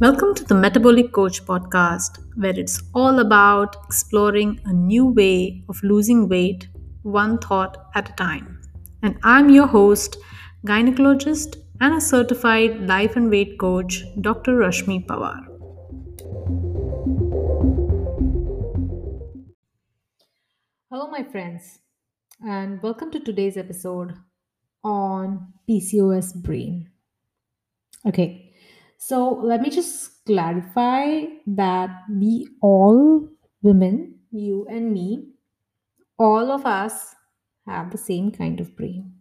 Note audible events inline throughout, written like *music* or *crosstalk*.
Welcome to the Metabolic Coach podcast, where it's all about exploring a new way of losing weight, one thought at a time. And I'm your host, gynecologist and a certified life and weight coach, Dr. Rashmi Pawar. Hello, my friends, and welcome to today's episode on PCOS brain. Okay, so let me just clarify that we all women, you and me, all of us have the same kind of brain.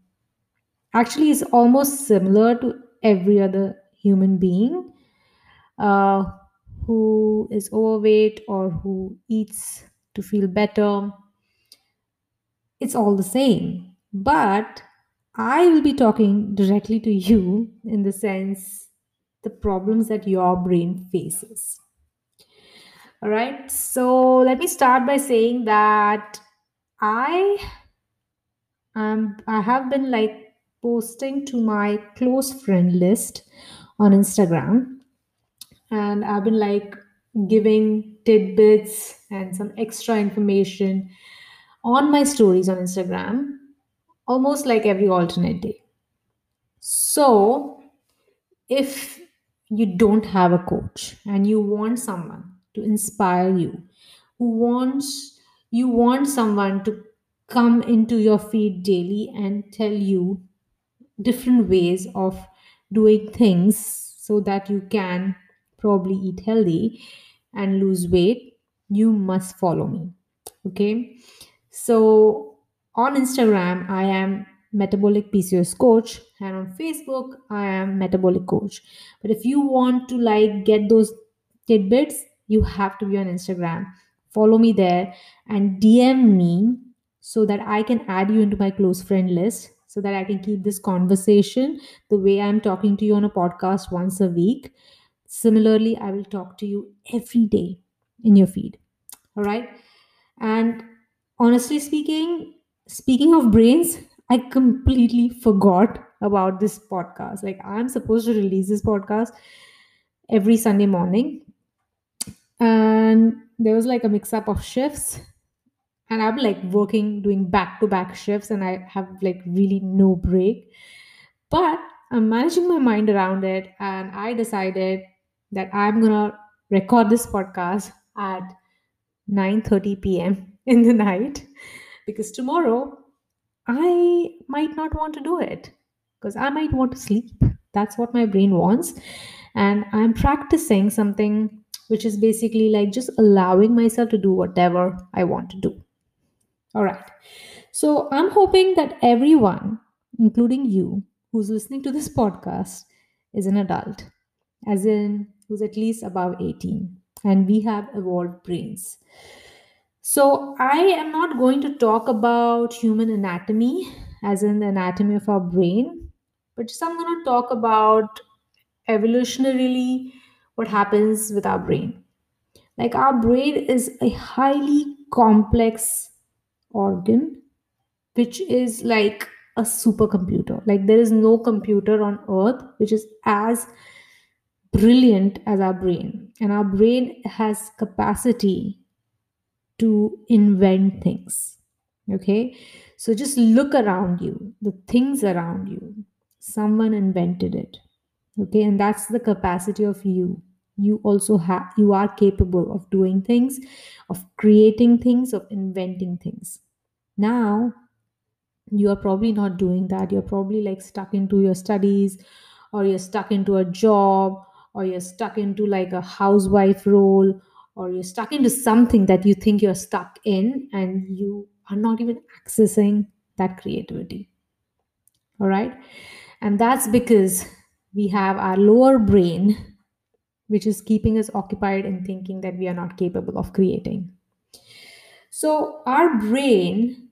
Actually, it's almost similar to every other human being uh, who is overweight or who eats to feel better. It's all the same. But I will be talking directly to you in the sense the problems that your brain faces. All right. So let me start by saying that I am I have been like posting to my close friend list on Instagram and I've been like giving tidbits and some extra information on my stories on Instagram almost like every alternate day. So, if you don't have a coach and you want someone to inspire you, who wants you want someone to come into your feed daily and tell you different ways of doing things so that you can probably eat healthy and lose weight, you must follow me. Okay. So on Instagram, I am metabolic PCOS coach, and on Facebook, I am metabolic coach. But if you want to like get those tidbits, you have to be on Instagram. Follow me there and DM me so that I can add you into my close friend list so that I can keep this conversation the way I'm talking to you on a podcast once a week. Similarly, I will talk to you every day in your feed. All right. And honestly speaking, speaking of brains, I completely forgot about this podcast. Like, I'm supposed to release this podcast every Sunday morning. And there was like a mix up of shifts. And I'm like working, doing back to back shifts, and I have like really no break. But I'm managing my mind around it. And I decided that I'm going to record this podcast at 9:30 p.m. in the *laughs* night because tomorrow I might not want to do it because I might want to sleep. That's what my brain wants. And I'm practicing something which is basically like just allowing myself to do whatever I want to do. All right. So I'm hoping that everyone, including you, who's listening to this podcast, is an adult, as in who's at least above 18, and we have evolved brains. So, I am not going to talk about human anatomy, as in the anatomy of our brain, but just I'm going to talk about evolutionarily what happens with our brain. Like, our brain is a highly complex organ, which is like a supercomputer. Like, there is no computer on earth which is as brilliant as our brain. And our brain has capacity to invent things. Okay. So just look around you, the things around you. Someone invented it. Okay. And that's the capacity of you. You also have, you are capable of doing things, of creating things, of inventing things. Now, you are probably not doing that. You're probably like stuck into your studies or you're stuck into a job or you're stuck into like a housewife role or you're stuck into something that you think you're stuck in and you are not even accessing that creativity. All right. And that's because we have our lower brain, which is keeping us occupied in thinking that we are not capable of creating. So, our brain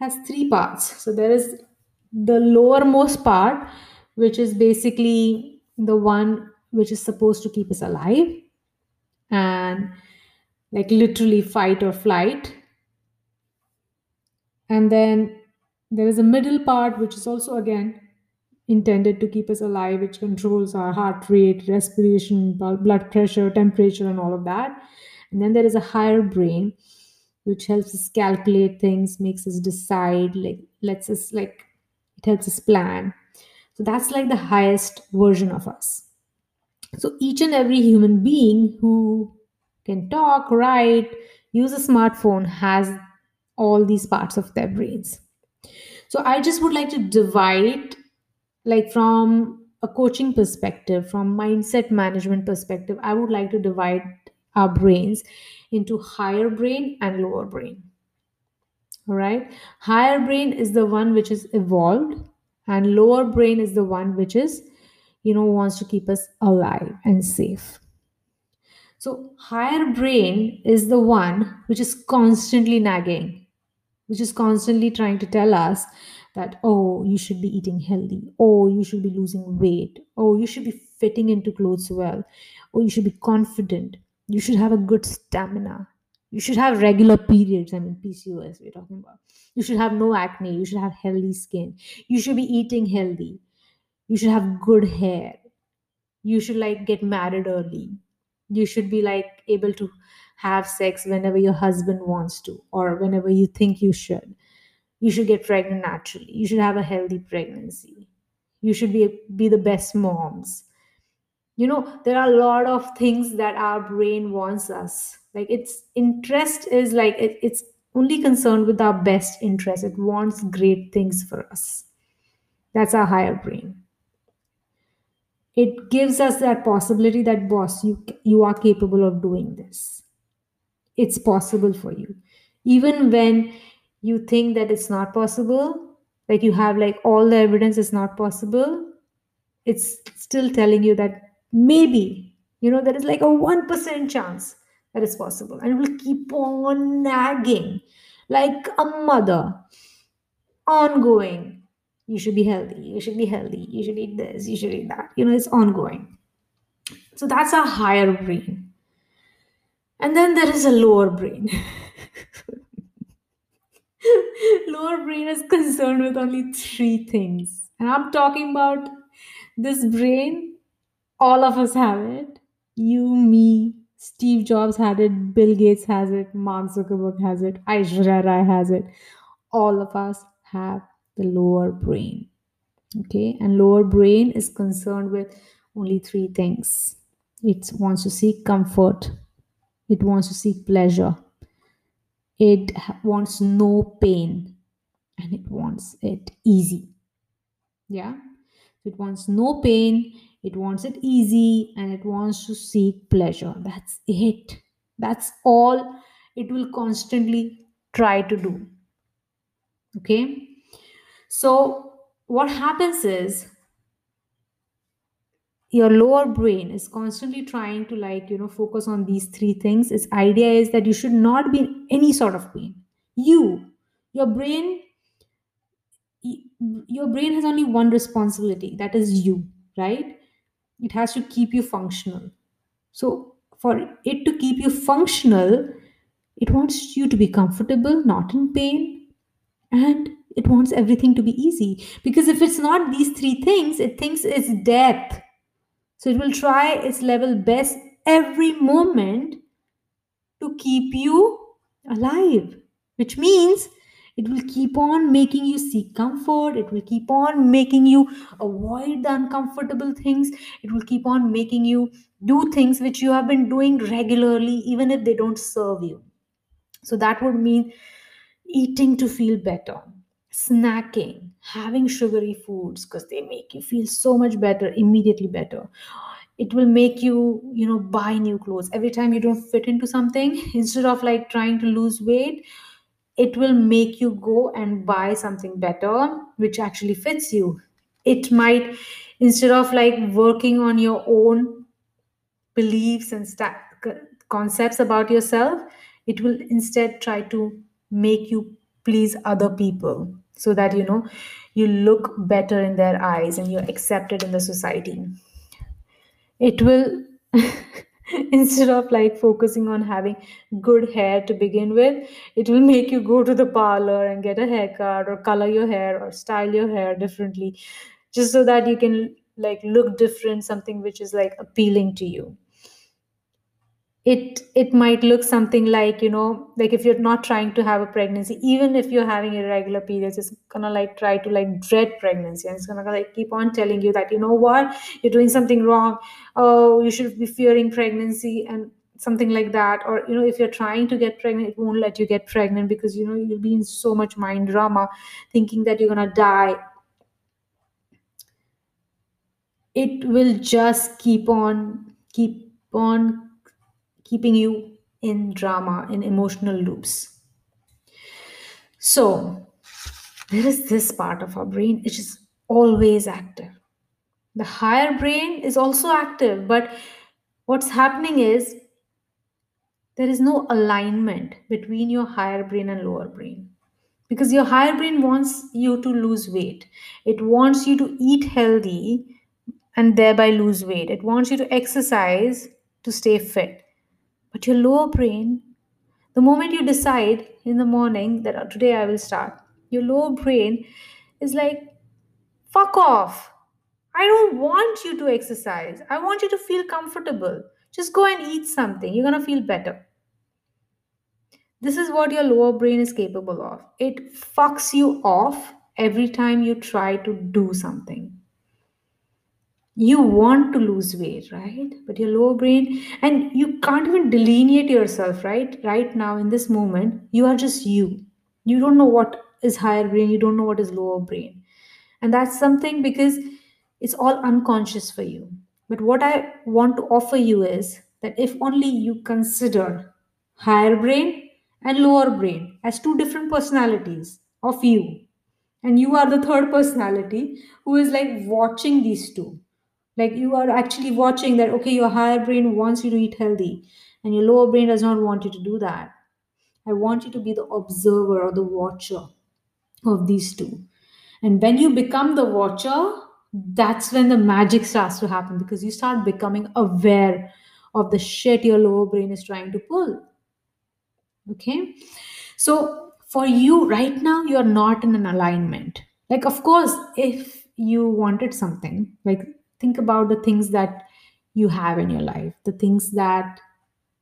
has three parts. So, there is the lowermost part, which is basically the one which is supposed to keep us alive and like literally fight or flight. And then there is a middle part, which is also again intended to keep us alive, which controls our heart rate, respiration, blood pressure, temperature, and all of that. And then there is a higher brain, which helps us calculate things, makes us decide, like lets us like it helps us plan. So that's like the highest version of us. So each and every human being who can talk, write, use a smartphone has all these parts of their brains. So I just would like to divide, like from a coaching perspective, from mindset management perspective, I would like to divide our brains into higher brain and lower brain. All right. Higher brain is the one which is evolved, and lower brain is the one which is, you know, wants to keep us alive and safe. So, higher brain is the one which is constantly nagging, which is constantly trying to tell us that, oh, you should be eating healthy. Oh, you should be losing weight. Oh, you should be fitting into clothes well. Oh, you should be confident. You should have a good stamina. You should have regular periods. I mean, PCOS, we're talking about. You should have no acne. You should have healthy skin. You should be eating healthy. You should have good hair. You should like get married early. You should be like able to have sex whenever your husband wants to or whenever you think you should. You should get pregnant naturally. You should have a healthy pregnancy. You should be be the best moms. You know there are a lot of things that our brain wants us. Like its interest is like it, it's only concerned with our best interest. It wants great things for us. That's our higher brain it gives us that possibility that boss you you are capable of doing this. It's possible for you. Even when you think that it's not possible like you have like all the evidence is not possible it's still telling you that maybe you know there is like a 1% chance that it's possible. And it will keep on nagging like a mother ongoing you should be healthy you should be healthy you should eat this you should eat that. You know it's ongoing. So that's our higher brain. And then there is a lower brain. *laughs* Lower brain is concerned with only three things. And i'm talking about this brain all of us have it. You me steve jobs had it bill gates has it mark zuckerberg has it aishwarya rai has it. All of us have the lower brain. Okay, and lower brain is concerned with only three things it wants to seek comfort, it wants to seek pleasure, it wants no pain, and it wants it easy. Yeah, it wants no pain, it wants it easy, and it wants to seek pleasure. That's it. That's all it will constantly try to do. Okay so, what happens is your lower brain is constantly trying to like you know focus on these three things. Its idea is that you should not be in any sort of pain. You your brain your brain has only one responsibility that is you right? It has to keep you functional. So for it to keep you functional it wants you to be comfortable not in pain and it wants everything to be easy. Because if it's not these three things it thinks it's death so it will try its level best every moment to keep you alive which means it will keep on making you seek comfort. It will keep on making you avoid the uncomfortable things. It will keep on making you do things which you have been doing regularly even if they don't serve you. So that would mean eating to feel better snacking, having sugary foods because they make you feel so much better, immediately better. It will make you, you know, buy new clothes. Every time you don't fit into something, *laughs* instead of like trying to lose weight, it will make you go and buy something better, which actually fits you. It might, instead of like working on your own beliefs and sta- concepts about yourself, it will instead try to make you please other people so that you know you look better in their eyes and you're accepted in the society. It will *laughs* instead of like focusing on having good hair to begin with it will make you go to the parlor and get a haircut or color your hair or style your hair differently just so that you can like look different something which is like appealing to you it it might look something like you know like if you're not trying to have a pregnancy even if you're having irregular periods it's gonna like try to like dread pregnancy. And it's gonna like keep on telling you that you know what? You're doing something wrong. Oh you should be fearing pregnancy and something like that. Or you know if you're trying to get pregnant it won't let you get pregnant because you know you'll be in so much mind drama thinking that you're gonna die. It will just keep on keep on keeping you in drama, in emotional loops. So, there is this part of our brain which is always active. The higher brain is also active, but what's happening is there is no alignment between your higher brain and lower brain. Because your higher brain wants you to lose weight, it wants you to eat healthy and thereby lose weight, it wants you to exercise to stay fit. But your lower brain, the moment you decide in the morning that "Oh, today I will start, your lower brain is like, fuck off. I don't want you to exercise. I want you to feel comfortable. Just go and eat something. You're going to feel better. This is what your lower brain is capable of. It fucks you off every time you try to do something you want to lose weight right? But your lower brain and you can't even delineate yourself right? Right now in this moment you are just you. You don't know what is higher brain. You don't know what is lower brain. And that's something because it's all unconscious for you. But what i want to offer you is that if only you consider higher brain and lower brain as two different personalities of you and you are the third personality who is like watching these two like you are actually watching that okay your higher brain wants you to eat healthy and your lower brain does not want you to do that. I want you to be the observer or the watcher of these two. And when you become the watcher that's when the magic starts to happen because you start becoming aware of the shit your lower brain is trying to pull. Okay? So for you right now you're not in an alignment. Like of course if you wanted something like think about the things that you have in your life the things that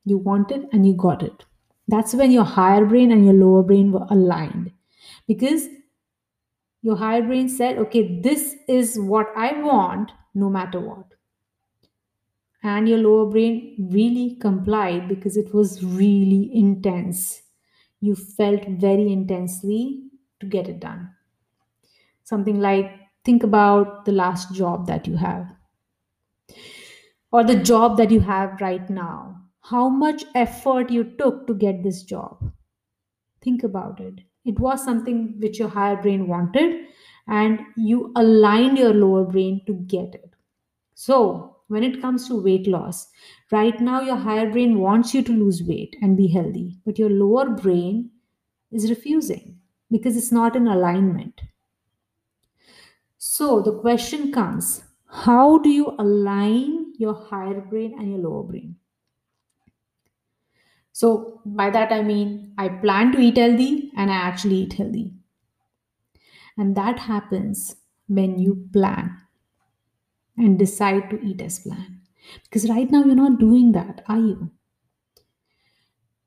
you wanted and you got it that's when your higher brain and your lower brain were aligned because your higher brain said okay this is what i want no matter what and your lower brain really complied because it was really intense. You felt very intensely to get it done. Something like think about the last job that you have or the job that you have right now. How much effort you took to get this job. Think about it. It was something which your higher brain wanted, and you aligned your lower brain to get it. So, when it comes to weight loss, right now your higher brain wants you to lose weight and be healthy, but your lower brain is refusing because it's not in alignment. So, the question comes how do you align your higher brain and your lower brain? So, by that I mean I plan to eat healthy and I actually eat healthy. And that happens when you plan and decide to eat as planned. Because right now you're not doing that, are you?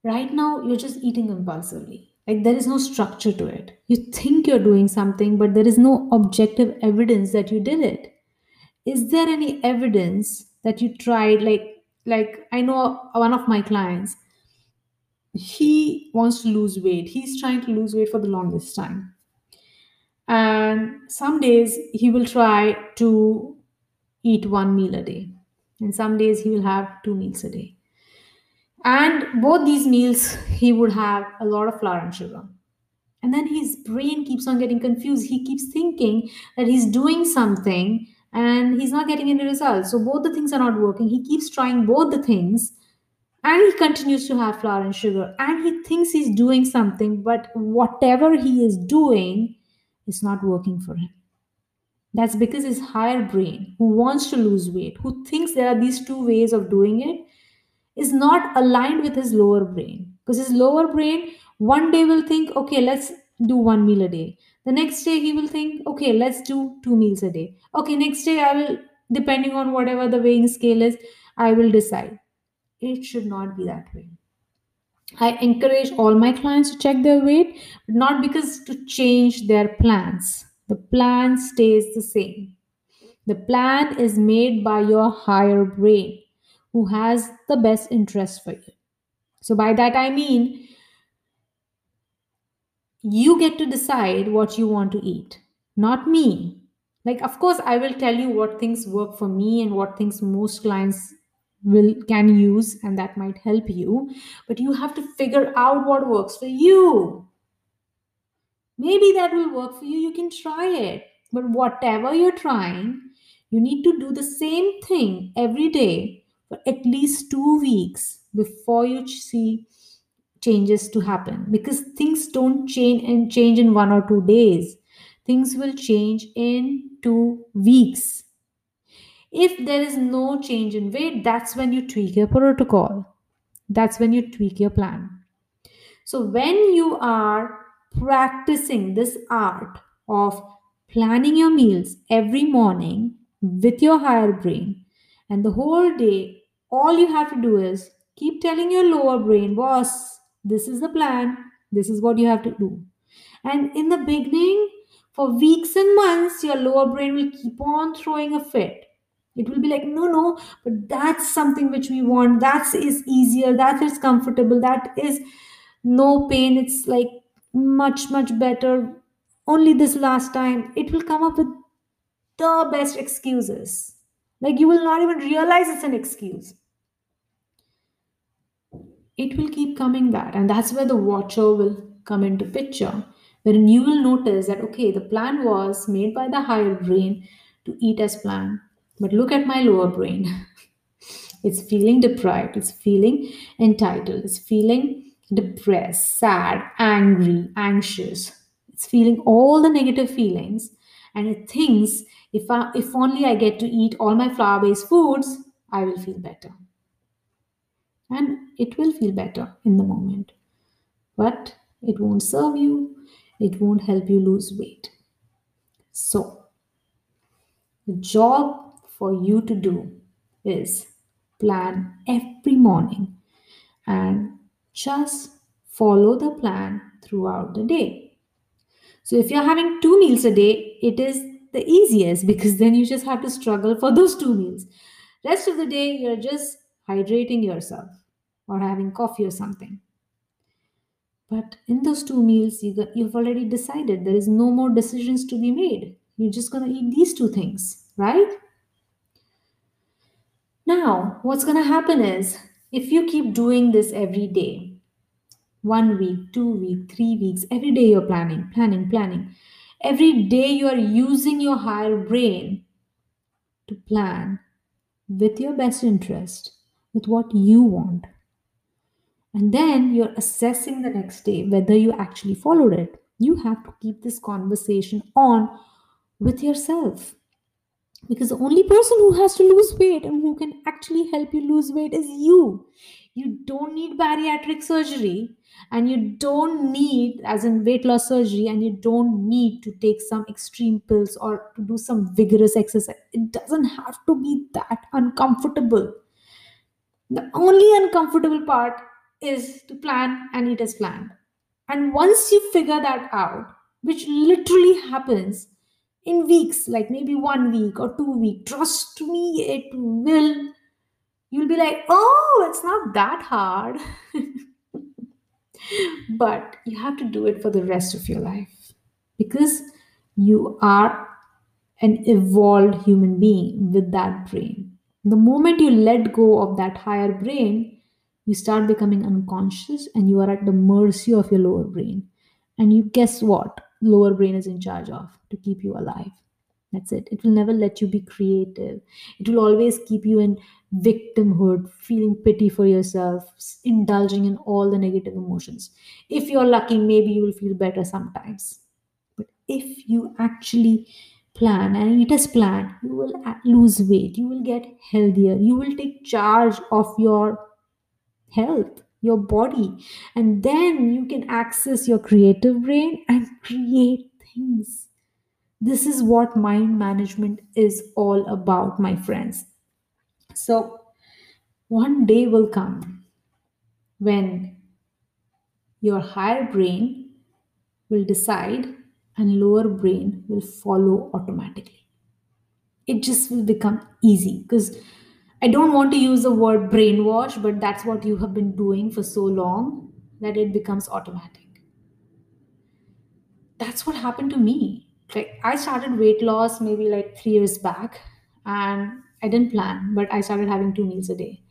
Right now you're just eating impulsively. Like there is no structure to it. You think you're doing something, but there is no objective evidence that you did it. Is there any evidence that you tried? Like, like I know one of my clients, he wants to lose weight. He's trying to lose weight for the longest time. And some days he will try to eat one meal a day. And some days he will have two meals a day. And both these meals, he would have a lot of flour and sugar. And then his brain keeps on getting confused. He keeps thinking that he's doing something and he's not getting any results. So both the things are not working. He keeps trying both the things and he continues to have flour and sugar. And he thinks he's doing something, but whatever he is doing is not working for him. That's because his higher brain, who wants to lose weight, who thinks there are these two ways of doing it, is not aligned with his lower brain. Because his lower brain one day will think, okay, let's do one meal a day. The next day, he will think, okay, let's do two meals a day. Okay, next day, I will, depending on whatever the weighing scale is, I will decide. It should not be that way. I encourage all my clients to check their weight, not because to change their plans. The plan stays the same. The plan is made by your higher brain who has the best interest for you. So, by that I mean, you get to decide what you want to eat, not me. Like, of course, I will tell you what things work for me and what things most clients will can use and that might help you but you have to figure out what works for you maybe that will work for you you can try it but whatever you're trying you need to do the same thing every day for at least 2 weeks before you see changes to happen because things don't change eh, and change in one or two days things will change in 2 weeks if there is no change in weight, that's when you tweak your protocol. That's when you tweak your plan. So, when you are practicing this art of planning your meals every morning with your higher brain, and the whole day, all you have to do is keep telling your lower brain, boss, this is the plan, this is what you have to do. And in the beginning, for weeks and months, your lower brain will keep on throwing a fit. It will be like no no but that's something which we want. That is easier. That is comfortable. That is no pain. It's like much much better. Only this last time. It will come up with the best excuses. Like you will not even realize it's an excuse it will keep coming that and that's where the watcher will come into picture wherein you will notice that okay the plan was made by the higher brain to eat as planned but look at my lower brain. *laughs* it's feeling deprived, it's feeling entitled, it's feeling depressed, sad, angry, anxious. It's feeling all the negative feelings and it thinks if I, if only I get to eat all my flour-based foods, I will feel better. And it will feel better in the moment. But it won't serve you, it won't help you lose weight. So, the job for you to do is plan every morning and just follow the plan throughout the day. So if you're having two meals a day, it is the easiest *laughs* because then you just have to struggle for those two meals. Rest of the day, you're just hydrating yourself or having coffee or something. But in those two meals, you got, you've already decided there is no more decisions to be made. You're just going to eat these two things, right? Now, what's going to happen is if you keep doing this every day, one week, two week, three weeks, every day you're planning, planning, planning. Every day you are using your higher brain to plan with your best interest, with what you want. And then you're assessing the next day whether you actually followed it. You have to keep this conversation on with yourself. Because the only person who has to lose weight and who can actually help you lose weight is you. You don't need bariatric surgery and you don't need as in weight loss surgery and you don't need to take some extreme pills or to do some vigorous exercise. It doesn't have to be that uncomfortable. The only uncomfortable part is to plan and eat as planned. And once you figure that out which literally happens in weeks like maybe one week or two week trust me it will. You'll be like oh it's not that hard. *laughs* But you have to do it for the rest of your life because you are an evolved human being with that brain. The moment you let go of that higher brain you start becoming unconscious and you are at the mercy of your lower brain. And you guess what? Lower brain is in charge of to keep you alive. That's it. It will never let you be creative. It will always keep you in victimhood feeling pity for yourself indulging in all the negative emotions. If you're lucky maybe you will feel better sometimes. But if you actually plan and it is planned you will lose weight. You will get healthier. You will take charge of your health your body and then you can access your creative brain and create things. This is what mind management is all about, my friends. So, one day will come when your higher brain will decide and lower brain will follow automatically it just will become easy because i don't want to use the word brainwash but that's what you have been doing for so long that it becomes automatic. That's what happened to me. Like i started weight loss maybe like 3 years back and i didn't plan but i started having two meals a day.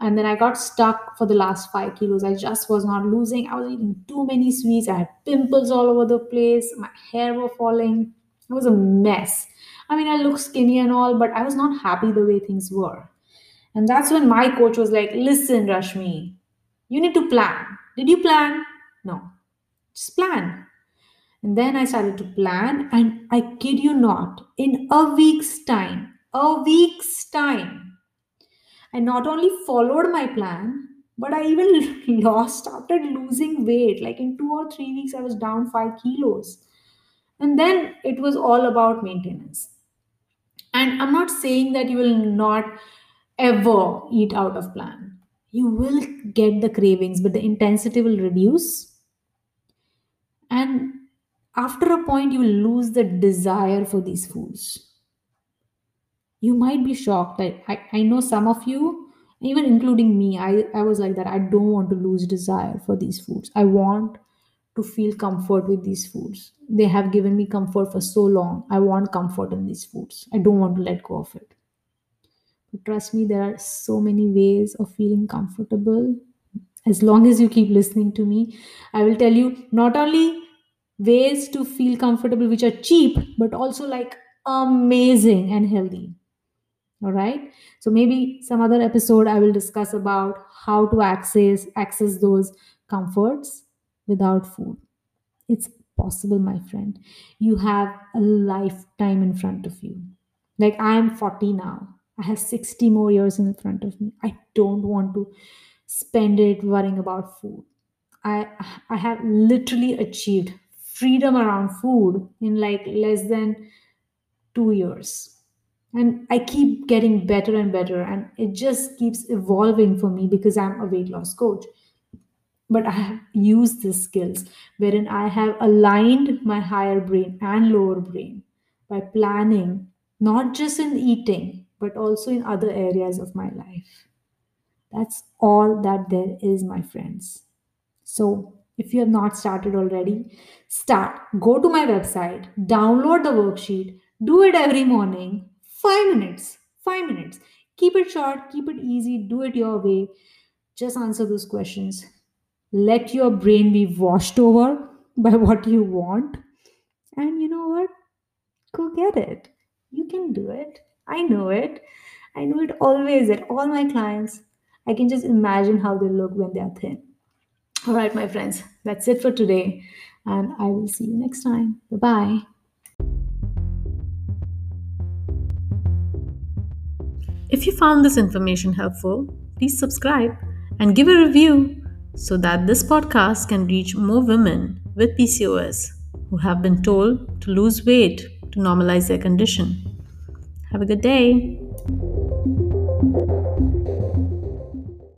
And then i got stuck for the last 5 kilos. I just was not losing. I was eating too many sweets. I had pimples all over the place. My hair were falling. It was a mess. I mean i looked skinny and all but i was not happy the way things were and that's when my coach was like listen rashmi you need to plan did you plan no just plan and then I started to plan, and I kid you not, in a week's time, a week's time, I not only followed my plan, but I even *laughs* lost, started losing weight. Like in two or three weeks, I was down five kilos. And then it was all about maintenance. And I'm not saying that you will not ever eat out of plan. You will get the cravings, but the intensity will reduce. And after a point, you will lose the desire for these foods. You might be shocked. I, I, I know some of you, even including me, I, I was like that. I don't want to lose desire for these foods. I want to feel comfort with these foods. They have given me comfort for so long. I want comfort in these foods. I don't want to let go of it. Trust me, there are so many ways of feeling comfortable. As long as you keep listening to me, I will tell you not only ways to feel comfortable which are cheap, but also like amazing and healthy. All right. So maybe some other episode I will discuss about how to access access those comforts without food. It's possible, my friend. You have a lifetime in front of you. Like I am 40 now. I have 60 more years in front of me. I don't want to spend it worrying about food. I I have literally achieved freedom around food in like less than 2 years. And I keep getting better and better and it just keeps evolving for me because I'm a weight loss coach but I have used these skills wherein I have aligned my higher brain and lower brain by planning, not just in eating, but also in other areas of my life. That's all that there is, my friends. So, if you have not started already, start. Go to my website, download the worksheet, do it every morning, five minutes, five minutes. Keep it short, keep it easy, do it your way. Just answer those questions let your brain be washed over *laughs* by what you want and you know what go get it you can do it i know it. I know it always at all my clients i can just imagine how they look when they are thin. All right my friends that's it for today and i will see you next time. Bye bye If you found this information helpful, please subscribe and give a review so that this podcast can reach more women with PCOS who have been told to lose weight to normalize their condition. Have a good day.